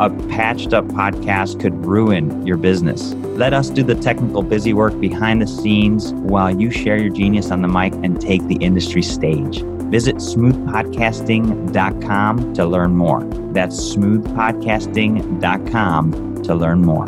A patched up podcast could ruin your business. Let us do the technical busy work behind the scenes while you share your genius on the mic and take the industry stage. Visit smoothpodcasting.com to learn more. That's smoothpodcasting.com to learn more.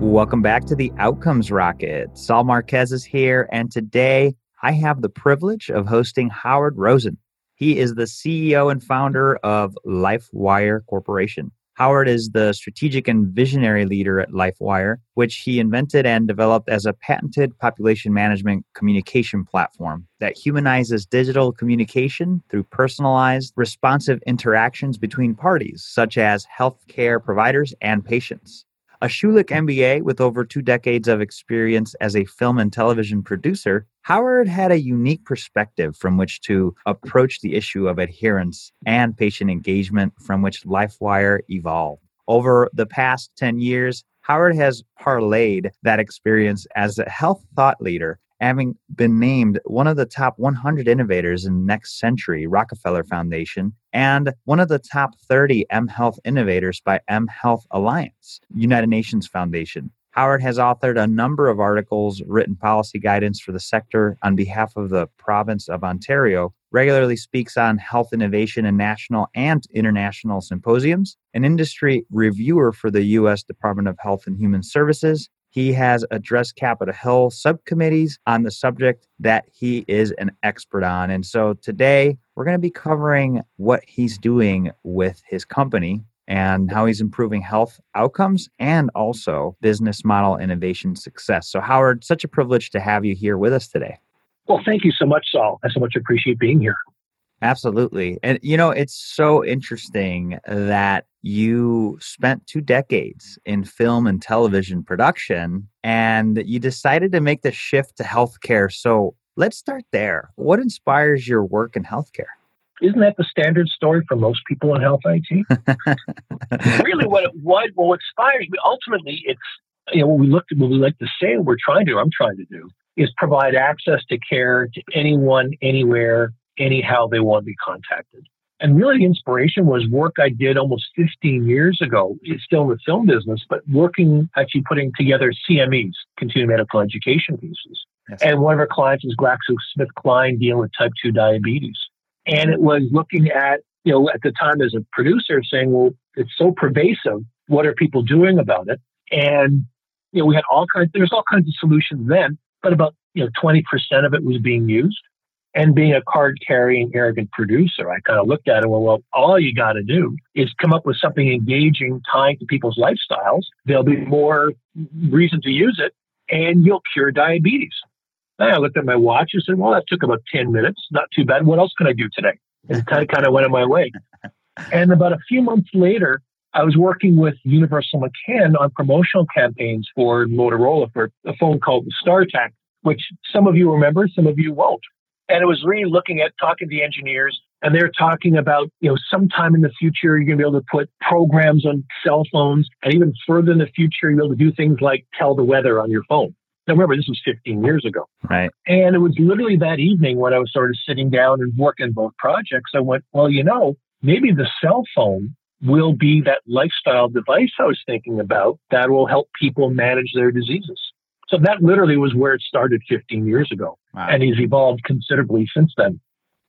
Welcome back to the Outcomes Rocket. Saul Marquez is here, and today I have the privilege of hosting Howard Rosen. He is the CEO and founder of LifeWire Corporation. Howard is the strategic and visionary leader at LifeWire, which he invented and developed as a patented population management communication platform that humanizes digital communication through personalized, responsive interactions between parties, such as healthcare providers and patients. A Schulich MBA with over two decades of experience as a film and television producer, Howard had a unique perspective from which to approach the issue of adherence and patient engagement from which LifeWire evolved. Over the past 10 years, Howard has parlayed that experience as a health thought leader having been named one of the top 100 innovators in next century Rockefeller Foundation and one of the top 30 M Health innovators by M Health Alliance, United Nations Foundation. Howard has authored a number of articles, written policy guidance for the sector on behalf of the province of Ontario, regularly speaks on health innovation in national and international symposiums, an industry reviewer for the U.S. Department of Health and Human Services, he has addressed Capitol Hill subcommittees on the subject that he is an expert on. And so today we're going to be covering what he's doing with his company and how he's improving health outcomes and also business model innovation success. So, Howard, such a privilege to have you here with us today. Well, thank you so much, Saul. I so much appreciate being here. Absolutely. And, you know, it's so interesting that you spent two decades in film and television production and you decided to make the shift to healthcare. So let's start there. What inspires your work in healthcare? Isn't that the standard story for most people in health IT? really, what, what what inspires me ultimately, it's you know what we look at, what we like to say, we're trying to, I'm trying to do, is provide access to care to anyone, anywhere, anyhow they want to be contacted. And really, the inspiration was work I did almost 15 years ago. It's still in the film business, but working actually putting together CMEs, continuing medical education pieces. Yes. And one of our clients is GlaxoSmithKline dealing with type 2 diabetes. And it was looking at, you know, at the time as a producer saying, well, it's so pervasive. What are people doing about it? And, you know, we had all kinds, there's all kinds of solutions then, but about, you know, 20% of it was being used. And being a card carrying, arrogant producer, I kind of looked at it. Well, well, all you got to do is come up with something engaging, tying to people's lifestyles. There'll be more reason to use it, and you'll cure diabetes. And I looked at my watch and said, "Well, that took about ten minutes. Not too bad. What else can I do today?" And kind of kind of went on my way. And about a few months later, I was working with Universal McCann on promotional campaigns for Motorola for a phone called the StarTAC, which some of you remember, some of you won't. And it was really looking at talking to the engineers, and they're talking about, you know, sometime in the future, you're going to be able to put programs on cell phones, and even further in the future, you'll be able to do things like tell the weather on your phone. Now, remember, this was 15 years ago. Right. And it was literally that evening when I was sort of sitting down and working both projects. I went, well, you know, maybe the cell phone will be that lifestyle device I was thinking about that will help people manage their diseases. So that literally was where it started 15 years ago. Wow. And he's evolved considerably since then.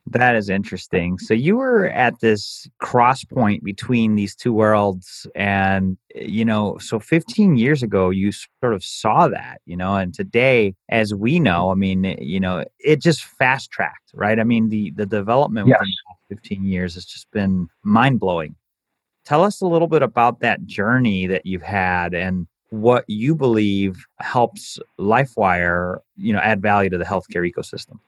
That is interesting. So you were at this cross point between these two worlds. And, you know, so 15 years ago, you sort of saw that, you know, and today, as we know, I mean, you know, it just fast tracked, right? I mean, the, the development yes. within the 15 years has just been mind blowing. Tell us a little bit about that journey that you've had and what you believe helps LifeWire, you know, add value to the healthcare ecosystem.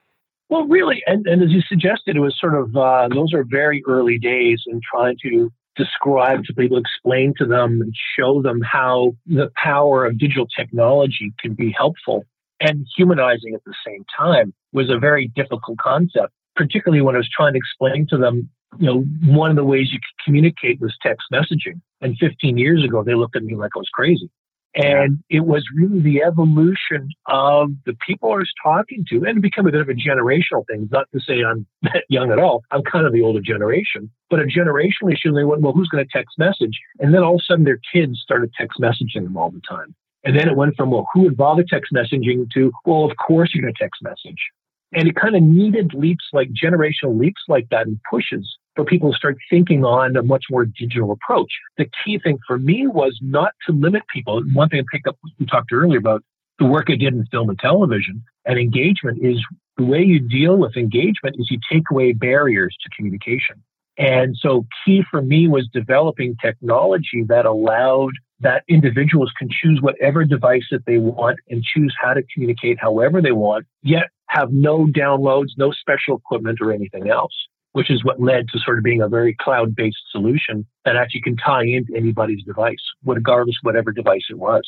Well, really, and, and as you suggested, it was sort of uh, those are very early days in trying to describe to people, explain to them, and show them how the power of digital technology can be helpful and humanizing at the same time was a very difficult concept, particularly when I was trying to explain to them, you know, one of the ways you could communicate was text messaging. And 15 years ago, they looked at me like I was crazy. And it was really the evolution of the people I was talking to, and it became a bit of a generational thing. Not to say I'm that young at all. I'm kind of the older generation, but a generational issue. They went, well, who's going to text message? And then all of a sudden, their kids started text messaging them all the time. And then it went from, well, who would bother text messaging to, well, of course you're going to text message. And it kind of needed leaps like generational leaps like that and pushes for people to start thinking on a much more digital approach. The key thing for me was not to limit people. One thing I picked up, we talked earlier about the work I did in film and television and engagement is the way you deal with engagement is you take away barriers to communication. And so key for me was developing technology that allowed that individuals can choose whatever device that they want and choose how to communicate however they want, yet have no downloads, no special equipment or anything else which is what led to sort of being a very cloud based solution that actually can tie into anybody's device, regardless whatever device it was.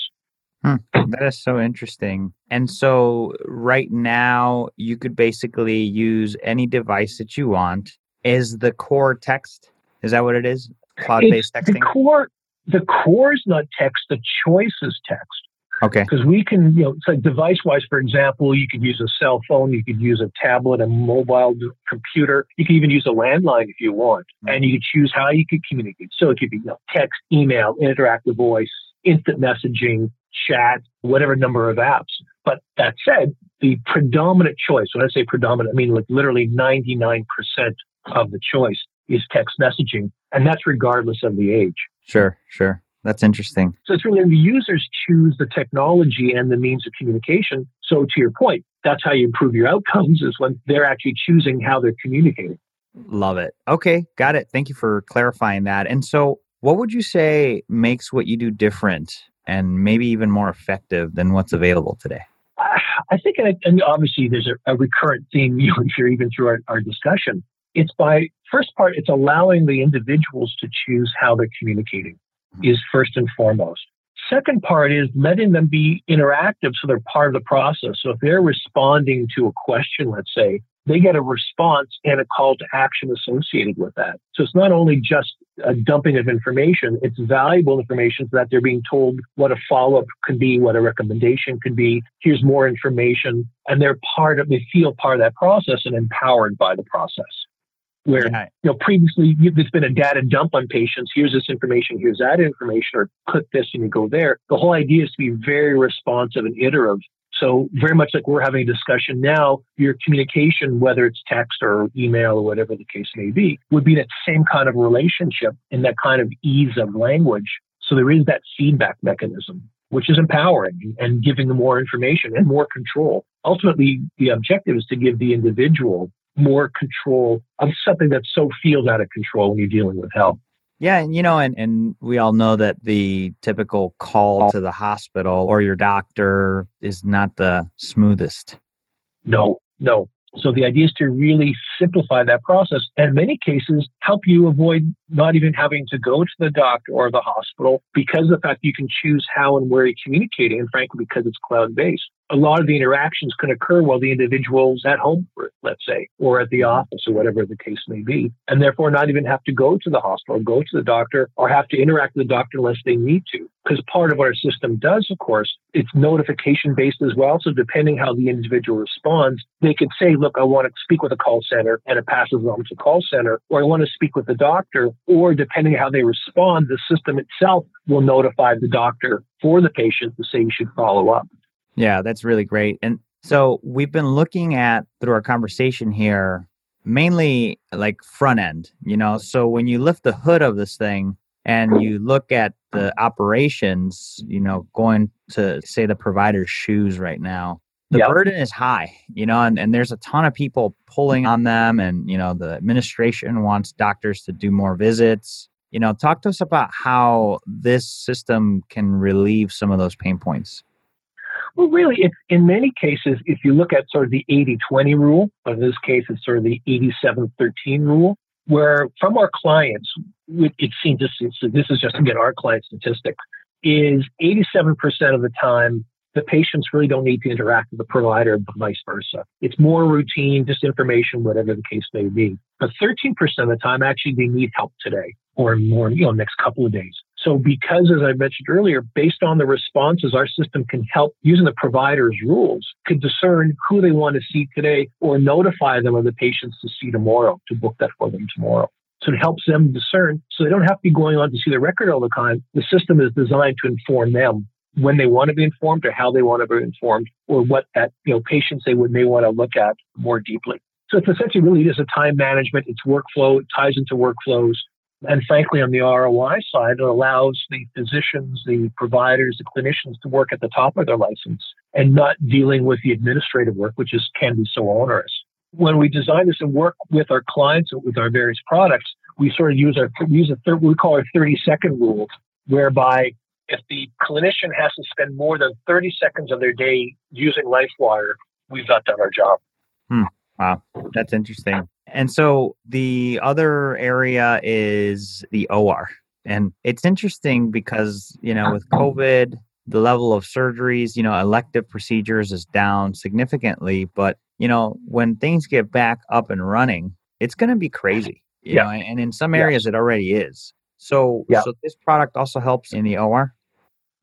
Hmm. That is so interesting. And so, right now, you could basically use any device that you want. Is the core text? Is that what it is? Cloud based texting? The core, the core is not text, the choice is text. Okay. Because we can, you know, it's like device wise, for example, you could use a cell phone, you could use a tablet, a mobile computer, you can even use a landline if you want, mm-hmm. and you could choose how you could communicate. So it could be you know, text, email, interactive voice, instant messaging, chat, whatever number of apps. But that said, the predominant choice, when I say predominant, I mean like literally 99% of the choice is text messaging, and that's regardless of the age. Sure, sure. That's interesting. So it's really the users choose the technology and the means of communication. So to your point, that's how you improve your outcomes is when they're actually choosing how they're communicating. Love it. Okay, got it. Thank you for clarifying that. And so what would you say makes what you do different and maybe even more effective than what's available today? I think, and obviously there's a, a recurrent theme you hear even through our, our discussion. It's by first part, it's allowing the individuals to choose how they're communicating is first and foremost. Second part is letting them be interactive so they're part of the process. So if they're responding to a question, let's say, they get a response and a call to action associated with that. So it's not only just a dumping of information, it's valuable information so that they're being told what a follow up can be, what a recommendation can be. Here's more information. And they're part of, they feel part of that process and empowered by the process where yeah. you know previously there's been a data dump on patients. Here's this information here's that information or click this and you go there. The whole idea is to be very responsive and iterative. So very much like we're having a discussion now your communication whether it's text or email or whatever the case may be would be that same kind of relationship and that kind of ease of language. So there is that feedback mechanism which is empowering and giving them more information and more control. Ultimately the objective is to give the individual more control of something that so feels out of control when you're dealing with health. Yeah, and you know, and, and we all know that the typical call to the hospital or your doctor is not the smoothest. No, no. So the idea is to really simplify that process and in many cases help you avoid not even having to go to the doctor or the hospital because of the fact you can choose how and where you're communicating and frankly because it's cloud based a lot of the interactions can occur while the individual's at home, let's say, or at the mm-hmm. office or whatever the case may be, and therefore not even have to go to the hospital, go to the doctor, or have to interact with the doctor unless they need to. Because part of what our system does, of course, it's notification based as well. So depending how the individual responds, they could say, look, I want to speak with a call center and it passes on to call center, or I want to speak with the doctor, or depending how they respond, the system itself will notify the doctor for the patient to say you should follow up. Yeah, that's really great. And so we've been looking at through our conversation here mainly like front end, you know. So when you lift the hood of this thing and you look at the operations, you know, going to say the provider's shoes right now, the yep. burden is high, you know, and, and there's a ton of people pulling on them. And, you know, the administration wants doctors to do more visits. You know, talk to us about how this system can relieve some of those pain points. Well, really, in many cases, if you look at sort of the 80 20 rule, but in this case, it's sort of the 87 13 rule, where from our clients, it seems this is, this is just again our client statistic, is 87% of the time the patients really don't need to interact with the provider, but vice versa. It's more routine, just information, whatever the case may be. But 13% of the time, actually, they need help today or more, you know, next couple of days. So because, as I mentioned earlier, based on the responses, our system can help using the provider's rules, could discern who they want to see today or notify them of the patients to see tomorrow, to book that for them tomorrow. So it helps them discern so they don't have to be going on to see the record all the time. The system is designed to inform them when they want to be informed or how they want to be informed or what that, you know, patients they would may want to look at more deeply. So it's essentially really just a time management, it's workflow, it ties into workflows. And frankly, on the ROI side, it allows the physicians, the providers, the clinicians to work at the top of their license and not dealing with the administrative work, which is can be so onerous. When we design this and work with our clients with our various products, we sort of use our use a third, we call our 30 second rule, whereby if the clinician has to spend more than 30 seconds of their day using LifeWire, we've not done our job. Hmm. Wow, that's interesting. And so the other area is the OR. And it's interesting because, you know, with COVID, the level of surgeries, you know, elective procedures is down significantly. But, you know, when things get back up and running, it's going to be crazy. You yeah. know, and in some areas yeah. it already is. So, yeah. so this product also helps in the OR.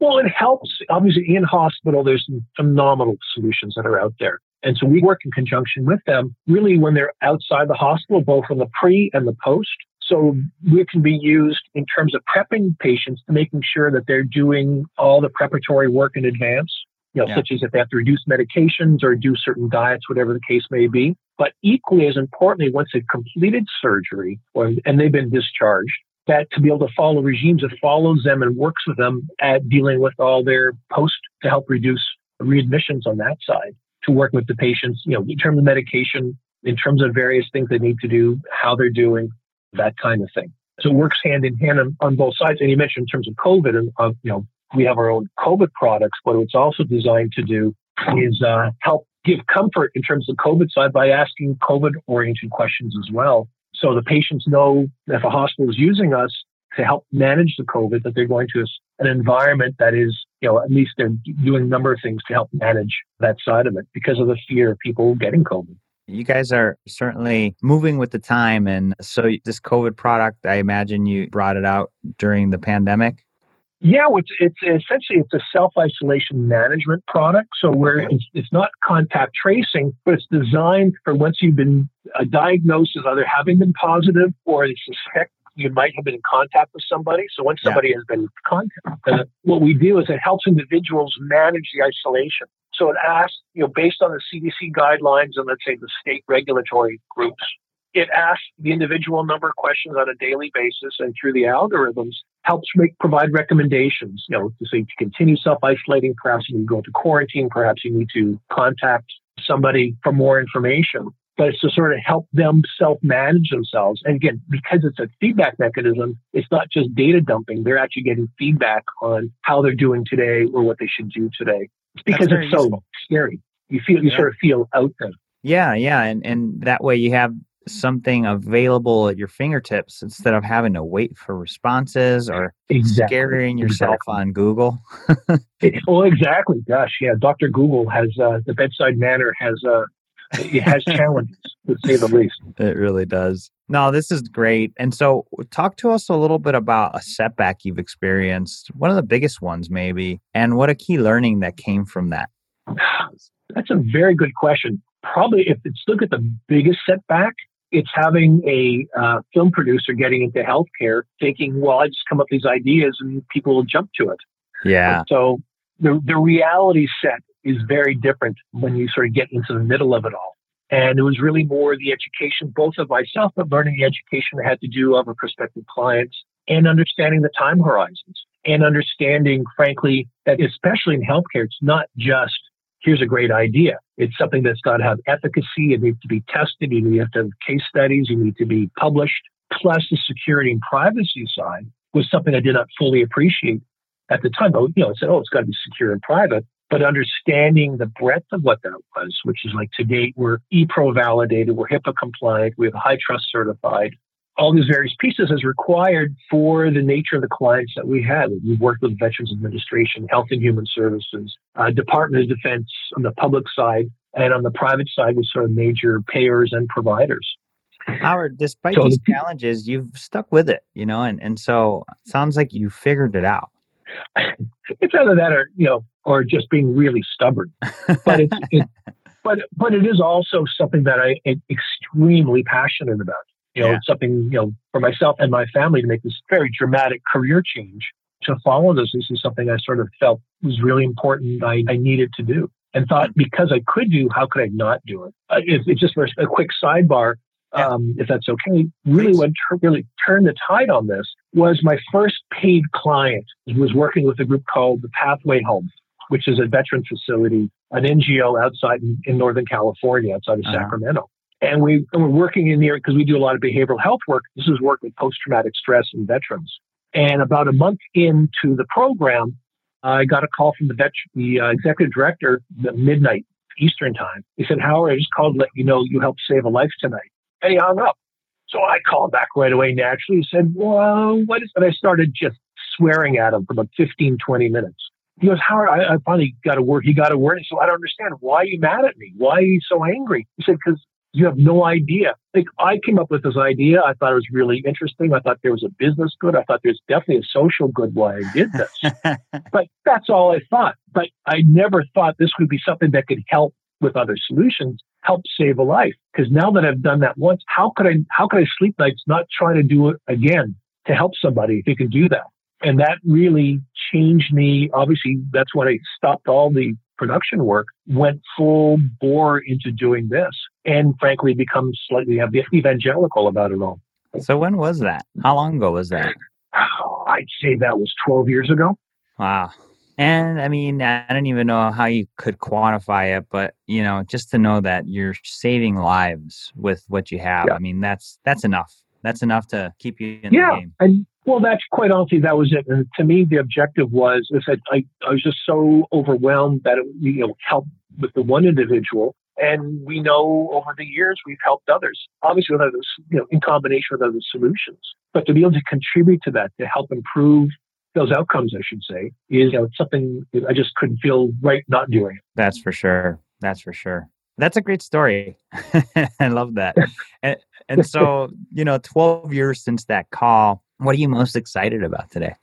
Well, it helps. Obviously, in hospital, there's some phenomenal solutions that are out there. And so we work in conjunction with them really when they're outside the hospital, both in the pre and the post. So we can be used in terms of prepping patients to making sure that they're doing all the preparatory work in advance, you know, yeah. such as if they have to reduce medications or do certain diets, whatever the case may be. But equally as importantly, once they've completed surgery or, and they've been discharged, that to be able to follow regimes that follows them and works with them at dealing with all their post to help reduce readmissions on that side to work with the patients, you know, in terms of medication, in terms of various things they need to do, how they're doing, that kind of thing. So it works hand in hand on, on both sides. And you mentioned in terms of COVID, and uh, you know, we have our own COVID products. What it's also designed to do is uh, help give comfort in terms of COVID side by asking COVID-oriented questions as well. So the patients know if a hospital is using us to help manage the COVID, that they're going to an environment that is, you know, at least they're doing a number of things to help manage that side of it because of the fear of people getting COVID. You guys are certainly moving with the time. And so, this COVID product, I imagine you brought it out during the pandemic. Yeah, it's, it's essentially it's a self isolation management product. So where it's, it's, not contact tracing, but it's designed for once you've been uh, diagnosed as either having been positive or they suspect you might have been in contact with somebody. So once somebody yeah. has been in contact, uh, what we do is it helps individuals manage the isolation. So it asks, you know, based on the CDC guidelines and let's say the state regulatory groups, it asks the individual number of questions on a daily basis and through the algorithms helps make provide recommendations, you know, to say to continue self-isolating, perhaps you need to go into quarantine, perhaps you need to contact somebody for more information but it's to sort of help them self manage themselves. And again, because it's a feedback mechanism, it's not just data dumping. They're actually getting feedback on how they're doing today or what they should do today. It's because it's so useful. scary. You feel, you yeah. sort of feel out there. Yeah, yeah. And, and that way you have something available at your fingertips instead of having to wait for responses or exactly. scaring yourself exactly. on Google. well, exactly. Gosh, yeah. Dr. Google has uh, the bedside manner has uh, it has challenges to say the least. It really does. No, this is great. And so, talk to us a little bit about a setback you've experienced, one of the biggest ones, maybe, and what a key learning that came from that. That's a very good question. Probably, if it's look at the biggest setback, it's having a uh, film producer getting into healthcare, thinking, "Well, I just come up with these ideas and people will jump to it." Yeah. So the the reality set is very different when you sort of get into the middle of it all. And it was really more the education, both of myself, but learning the education I had to do of a prospective clients and understanding the time horizons and understanding, frankly, that especially in healthcare, it's not just here's a great idea. It's something that's got to have efficacy. It needs to be tested. You have to have case studies. You need to be published. Plus, the security and privacy side was something I did not fully appreciate at the time. But, you know, I said, oh, it's got to be secure and private but understanding the breadth of what that was, which is like to date, we're ePro validated, we're HIPAA compliant, we have HITRUST certified. all these various pieces as required for the nature of the clients that we had. We've worked with Veterans Administration, Health and Human Services, uh, Department of Defense on the public side, and on the private side with sort of major payers and providers. Howard, despite so these challenges, you've stuck with it, you know, and, and so sounds like you figured it out. It's either that or, you know, or just being really stubborn. But it's, it, but, but it is also something that I am extremely passionate about. You know, yeah. it's something, you know, for myself and my family to make this very dramatic career change to follow this. This is something I sort of felt was really important. I, I needed to do and thought because I could do, how could I not do it? Uh, it's, it's just a quick sidebar yeah. um, if that's okay. Really, Please. what really turned the tide on this was my first paid client was working with a group called the Pathway Home, which is a veteran facility, an NGO outside in, in Northern California, outside of uh-huh. Sacramento. And we and we're working in here because we do a lot of behavioral health work. This is work with post traumatic stress and veterans. And about a month into the program, I got a call from the, vet- the uh, executive director at midnight Eastern time. He said, Howard, I just called to let you know you helped save a life tonight and he hung up. So I called back right away naturally. Said, Well, what is? And I started just swearing at him for about 15, 20 minutes. He goes, Howard, I, I finally got a word. He got a word. So I don't understand. Why are you mad at me? Why are you so angry? He said, Because you have no idea. Like I came up with this idea. I thought it was really interesting. I thought there was a business good. I thought there's definitely a social good why I did this. but that's all I thought. But I never thought this would be something that could help with other solutions help save a life. Because now that I've done that once, how could I how could I sleep nights not trying to do it again to help somebody if you can do that? And that really changed me. Obviously, that's when I stopped all the production work, went full bore into doing this, and frankly, become slightly evangelical about it all. So when was that? How long ago was that? Oh, I'd say that was 12 years ago. Wow. And I mean, I don't even know how you could quantify it, but you know, just to know that you're saving lives with what you have, yeah. I mean, that's that's enough. That's enough to keep you in yeah, the game. And well, that's quite honestly, that was it. And to me, the objective was is that I, I was just so overwhelmed that it you know helped with the one individual. And we know over the years we've helped others, obviously with others, you know, in combination with other solutions. But to be able to contribute to that, to help improve those outcomes, I should say, is you know, it's something I just couldn't feel right not doing it. That's for sure. That's for sure. That's a great story. I love that. and, and so, you know, 12 years since that call, what are you most excited about today?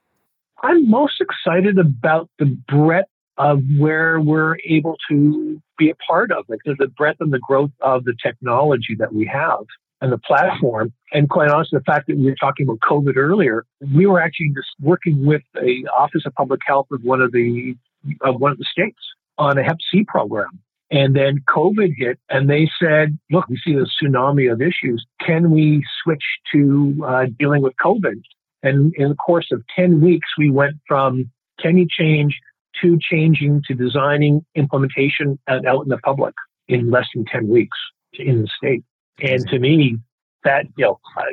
I'm most excited about the breadth of where we're able to be a part of, like the breadth and the growth of the technology that we have and the platform. And quite honestly, the fact that we were talking about COVID earlier, we were actually just working with a Office of Public Health of one of the of one of the states on a Hep C program. And then COVID hit, and they said, "Look, we see a tsunami of issues. Can we switch to uh, dealing with COVID?" And in the course of ten weeks, we went from can you change to changing to designing implementation and out in the public in less than ten weeks in the state. And to me, that, you know, I,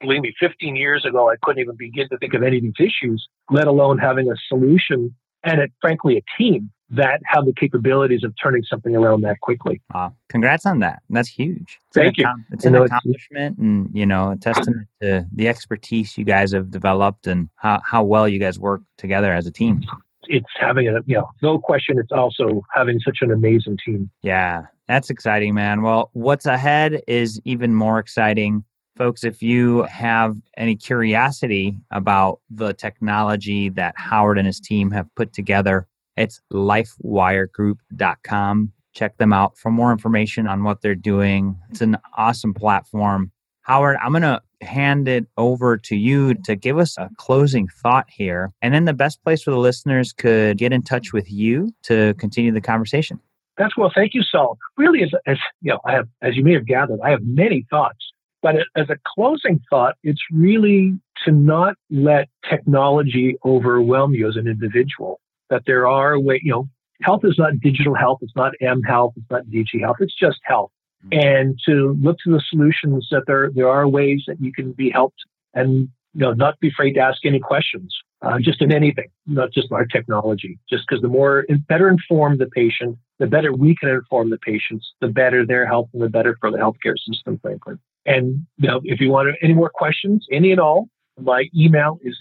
believe me, 15 years ago, I couldn't even begin to think of any of these issues, let alone having a solution and, it, frankly, a team that have the capabilities of turning something around that quickly. Wow. Congrats on that. That's huge. It's Thank you. It's an know, accomplishment it's, and, you know, a testament to the expertise you guys have developed and how, how well you guys work together as a team. It's having a, you know, no question, it's also having such an amazing team. Yeah. That's exciting, man. Well, what's ahead is even more exciting. Folks, if you have any curiosity about the technology that Howard and his team have put together, it's lifewiregroup.com. Check them out for more information on what they're doing. It's an awesome platform. Howard, I'm going to hand it over to you to give us a closing thought here. And then the best place for the listeners could get in touch with you to continue the conversation. That's well, thank you, Saul. Really, as, as you know, I have, as you may have gathered, I have many thoughts. But as a closing thought, it's really to not let technology overwhelm you as an individual. That there are way, you know, health is not digital health, it's not M health, it's not DG health, it's just health. Mm-hmm. And to look to the solutions that there there are ways that you can be helped and you know not be afraid to ask any questions uh, just in anything, not just our technology. Just because the more better informed the patient, the better we can inform the patients, the better their health and the better for the healthcare system, frankly. And you know, if you want any more questions, any and all, my email is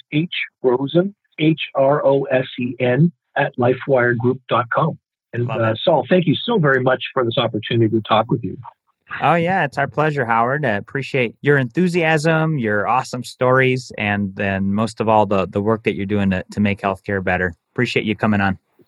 hrosen, H R O S E N, at lifewiregroup.com. And uh, Saul, thank you so very much for this opportunity to talk with you. Oh, yeah, it's our pleasure, Howard. I appreciate your enthusiasm, your awesome stories, and then most of all, the, the work that you're doing to, to make healthcare better. Appreciate you coming on.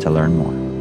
to learn more.